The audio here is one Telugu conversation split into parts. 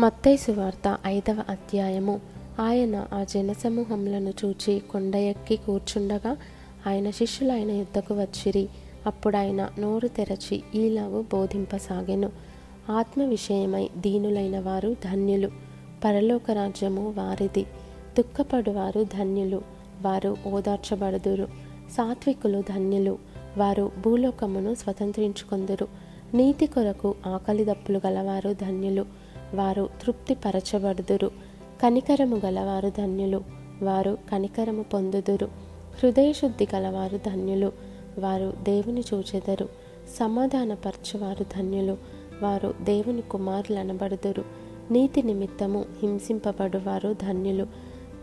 మత్తైసు వార్త ఐదవ అధ్యాయము. ఆయన ఆ జనసమూహములను చూచి కొండ ఎక్కి కూర్చుండగా ఆయన శిష్యులు ఆయన యుద్ధకు వచ్చిరి. అప్పుడు ఆయన నోరు తెరచి ఈలాగు బోధింపసాగెను. ఆత్మ విషయమై దీనులైన వారు ధన్యులు. పరలోక రాజ్యము వారిది. దుఃఖపడువారు ధన్యులు. వారు ఓదార్చబడుదురు. సాత్వికులు ధన్యులు. వారు భూలోకమును స్వతంత్రించుకొందురు. నీతి కొరకు ఆకలి దప్పులు గలవారు ధన్యులు. వారు తృప్తిపరచబడుదురు. కనికరము గలవారు ధన్యులు. వారు కనికరము పొందుదురు. హృదయశుద్ధి గలవారు ధన్యులు. వారు దేవుని చూచెదరు. సమాధానపరచువారు ధన్యులు. వారు దేవుని కుమారులనబడుదురు. నీతి నిమిత్తము హింసింపబడువారు ధన్యులు.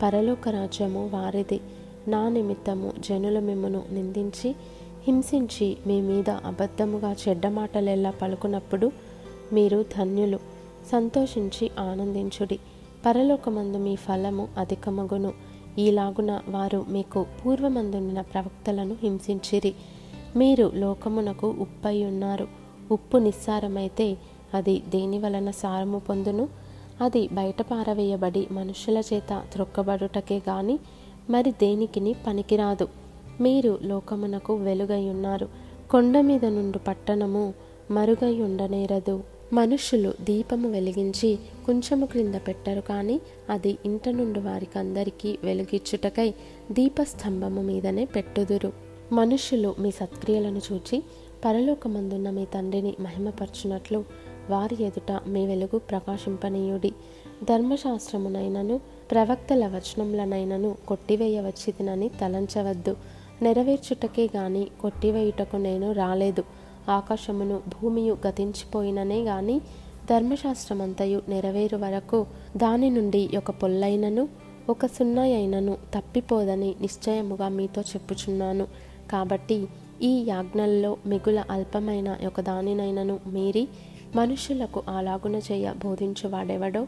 పరలోక రాజ్యము వారిది. నా నిమిత్తము జనుల మిమ్మను నిందించి హింసించి మీ మీద అబద్ధముగా చెడ్డ మాటలెల్లా పలుకున్నప్పుడు మీరు ధన్యులు. సంతోషించి ఆనందించుడి. పరలోకమందు మీ ఫలము అధికమగును. ఈలాగున వారు మీకు పూర్వమందున్న ప్రవక్తలను హింసించిరి. మీరు లోకమునకు ఉప్పై ఉన్నారు ఉప్పు నిస్సారమైతే అది దేని వలన సారము పొందును? అది బయట పారవేయబడి మనుషుల చేత త్రొక్కబడుటకే గాని మరి దేనికిని పనికిరాదు. మీరు లోకమునకు వెలుగై ఉన్నారు కొండ మీద నుండి పట్టణము మరుగై ఉండనేరదు మనుషులు దీపము వెలిగించి కొంచెము క్రింద పెట్టరు కానీ అది ఇంట నుండి వారికి అందరికీ వెలుగిచ్చుటకై దీపస్తంభము మీదనే పెట్టుదురు. మనుషులు మీ సత్క్రియలను చూచి పరలోకమందున్న మీ తండ్రిని మహిమపరచునట్లు వారి ఎదుట మీ వెలుగు ప్రకాశింపనీయుడి. ధర్మశాస్త్రమునైనను ప్రవక్తల వచనములనైనను కొట్టివేయవచ్చిదినని తలంచవద్దు. నెరవేర్చుటకే గాని కొట్టివేయుటకు నేను రాలేదు. ఆకాశమును భూమియు గతించిపోయిననే గాని ధర్మశాస్త్రమంతయు నెరవేరు వరకు దాని నుండి ఒక పొల్లైనను ఒక సున్నాయైనను తప్పిపోదని నిశ్చయముగా మీతో చెప్పుచున్నాను. కాబట్టి ఈ యాజ్ఞల్లో మిగుల అల్పమైన ఒక దానినైనను మీరి మనుషులకు అలాగున చేయ బోధించువాడెవడో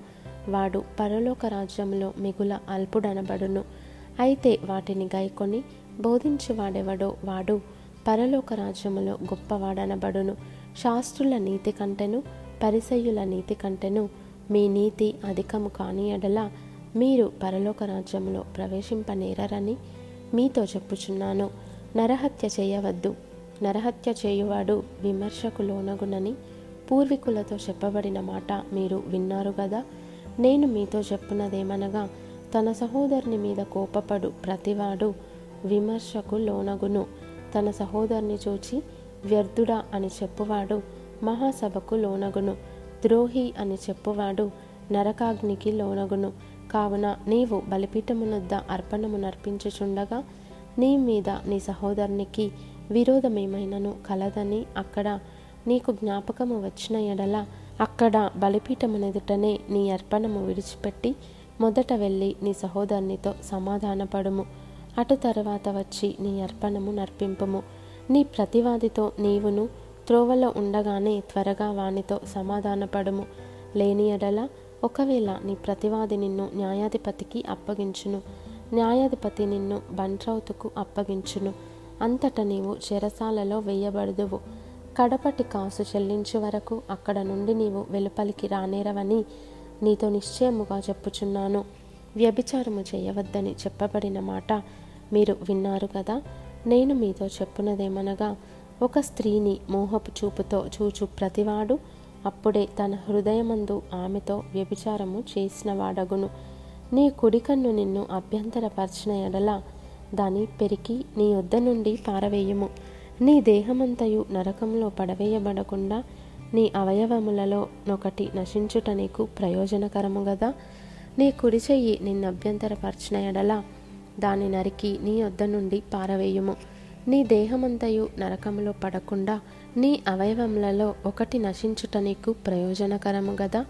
వాడు పరలోక రాజ్యంలో మిగుల అల్పుడనబడును. అయితే వాటిని గైకొని బోధించువాడెవడో వాడు పరలోక రాజ్యములో గొప్పవాడనబడును. శాస్త్రుల నీతి కంటెను పరిసయ్యుల నీతి కంటెను మీ నీతి అధికము కాని ఎడల మీరు పరలోక రాజ్యంలో ప్రవేశింపనేరని మీతో చెప్పుచున్నాను. నరహత్య చేయవద్దు. నరహత్య చేయువాడు విమర్శకు లోనగునని పూర్వీకులతో చెప్పబడిన మాట మీరు విన్నారు కదా నేను మీతో చెప్పున్నదేమనగా తన సహోదరుని మీద కోపపడు ప్రతివాడు విమర్శకు లోనగును. తన సహోదరుని చూచి వ్యర్థుడా అని చెప్పువాడు మహాసభకు లోనగును. ద్రోహి అని చెప్పువాడు నరకాగ్నికి లోనగును. కావున నీవు బలిపీఠమునొద్ద అర్పణము నర్పించుచుండగా నీ మీద నీ సహోదరునికి విరోధమేమైనను కలదని అక్కడ నీకు జ్ఞాపకము వచ్చిన ఎడల అక్కడ బలిపీఠమునెదుటనే నీ అర్పణము విడిచిపెట్టి మొదట వెళ్ళి నీ సహోదరునితో సమాధానపడుము. అటు తర్వాత వచ్చి నీ అర్పణము నర్పింపుము. నీ ప్రతివాదితో నీవును త్రోవలో ఉండగానే త్వరగా వానితో సమాధానపడుము. లేని ఎడల ఒకవేళ నీ ప్రతివాది నిన్ను న్యాయాధిపతికి అప్పగించును. న్యాయాధిపతి నిన్ను బంట్రౌతుకు అప్పగించును. అంతట నీవు చెరసాలలో వేయబడదువు. కడపటి కాసు చెల్లించే వరకు అక్కడ నుండి నీవు వెలుపలికి రానేరవని నీతో నిశ్చయముగా చెప్పుచున్నాను. వ్యభిచారము చేయవద్దని చెప్పబడిన మాట మీరు విన్నారు కదా? నేను మీతో చెప్పున్నదేమనగా ఒక స్త్రీని మోహపు చూపుతో చూచు ప్రతివాడు అప్పుడే తన హృదయమందు ఆమెతో వ్యభిచారము చేసిన వాడగును నీ కుడికన్ను నిన్ను అభ్యంతరపరిచిన ఎడల దాని పెరికి నీ వద్ద నుండి పారవేయము. నీ దేహమంతయు నరకంలో పడవేయబడకుండా నీ అవయవములలో నొకటి నశించుట నీకు ప్రయోజనకరము గదా? నీ కుడి చెయ్యి నిన్ను అభ్యంతరపరిచిన ఎడల దాని నరికి నీ వద్ద నుండి పారవేయుము. నీ దేహమంతయు నరకములో పడకుండా నీ అవయవములలో ఒకటి నశించుట నీకు ప్రయోజనకరము గదా?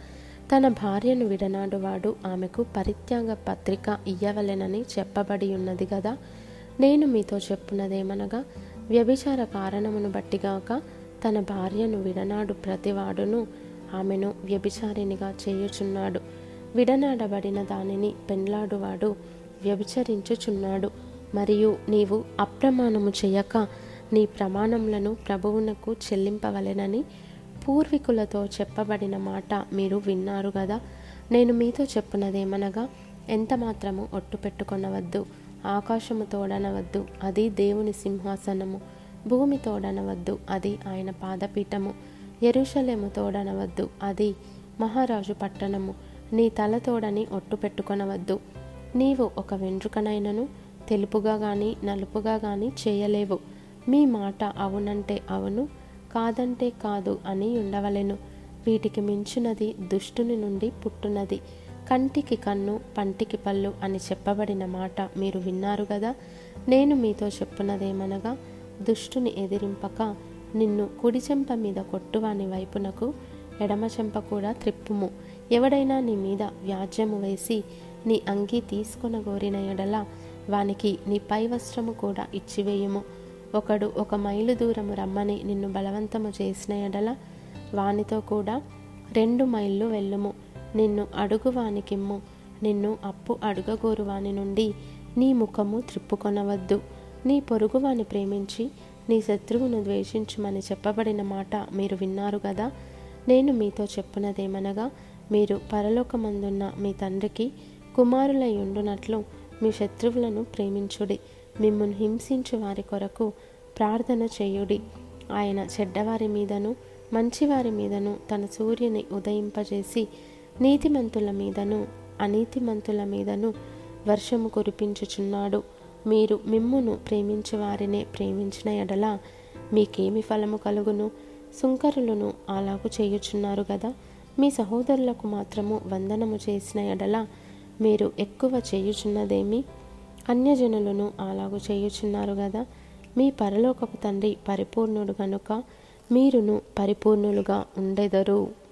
తన భార్యను విడనాడువాడు ఆమెకు పరిత్యాగ పత్రిక ఇయ్యవలెనని చెప్పబడి ఉన్నది గదా? నేను మీతో చెప్పున్నదేమనగా వ్యభిచార కారణమును బట్టిగాక తన భార్యను విడనాడు ప్రతివాడును ఆమెను వ్యభిచారినిగా చేయుచున్నాడు. విడనాడబడిన దానిని పెండ్లాడువాడు వ్యభిచరించుచున్నాడు. మరియు నీవు అప్రమాణము చేయక నీ ప్రమాణములను ప్రభువునకు చెల్లింపవలెనని పూర్వీకులతో చెప్పబడిన మాట మీరు విన్నారు కదా నేను మీతో చెప్పున్నదేమనగా ఎంత మాత్రము ఒట్టు పెట్టుకొనవద్దు ఆకాశము తోడనవద్దు అది దేవుని సింహాసనము భూమి తోడనవద్దు అది ఆయన పాదపీఠము ఎరుషలేము తోడనవద్దు అది మహారాజు పట్టణము నీ తల తోడని ఒట్టు పెట్టుకొనవద్దు. నీవు ఒక వెంట్రుకనైనను తెలుపుగా గాని నలుపుగా గాని చేయలేవు. మీ మాట అవునంటే అవును కాదంటే కాదు అని ఉండవలెను. వీటికి మించినది దుష్టుని నుండి పుట్టునది. కంటికి కన్ను పంటికి పళ్ళు అని చెప్పబడిన మాట మీరు విన్నారు కదా నేను మీతో చెప్పున్నదేమనగా దుష్టుని ఎదిరింపక నిన్ను కుడి చెంప మీద కొట్టువాని వైపునకు ఎడమ చెంప కూడా త్రిప్పుము. ఎవడైనా నీ మీద వ్యాజ్యము వేసి నీ అంగీ తీసుకొనగోరిన ఎడల వానికి నీ పై వస్త్రము కూడా ఇచ్చివేయుము. ఒకడు ఒక మైలు దూరము రమ్మని నిన్ను బలవంతము చేసిన ఎడల వానితో కూడా రెండు మైళ్ళు వెళ్ళుము. నిన్ను అడుగువానికిమ్ము నిన్ను అప్పు అడుగగోరు వాని నుండి నీ ముఖము త్రిప్పుకొనవద్దు. నీ పొరుగువాని ప్రేమించి నీ శత్రువును ద్వేషించుమని చెప్పబడిన మాట మీరు విన్నారు కదా నేను మీతో చెప్పునదేమనగా మీరు పరలోకమందున్న మీ తండ్రికి కుమారులై ఉండునట్లు మీ శత్రువులను ప్రేమించుడి మిమ్మల్ని హింసించు వారి కొరకు ప్రార్థన చేయుడి. ఆయన చెడ్డవారి మీదను మంచివారి మీదను తన సూర్యుని ఉదయింపజేసి నీతిమంతుల మీదను అనీతిమంతుల మీదను వర్షము కురిపించుచున్నాడు. మీరు మిమ్మును ప్రేమించు వారినే ప్రేమించిన ఎడల మీకేమి ఫలము కలుగును? సుంకరులను అలాగు చేయుచున్నారు కదా మీ సహోదరులకు మాత్రము వందనము చేసిన ఎడల మీరు ఎక్కువ చేయుచున్నదేమి? అన్యజనులను అలాగు చేయుచున్నారు కదా మీ పరలోకపు తండ్రి పరిపూర్ణుడు గనుక మీరును పరిపూర్ణులుగా ఉండెదరు.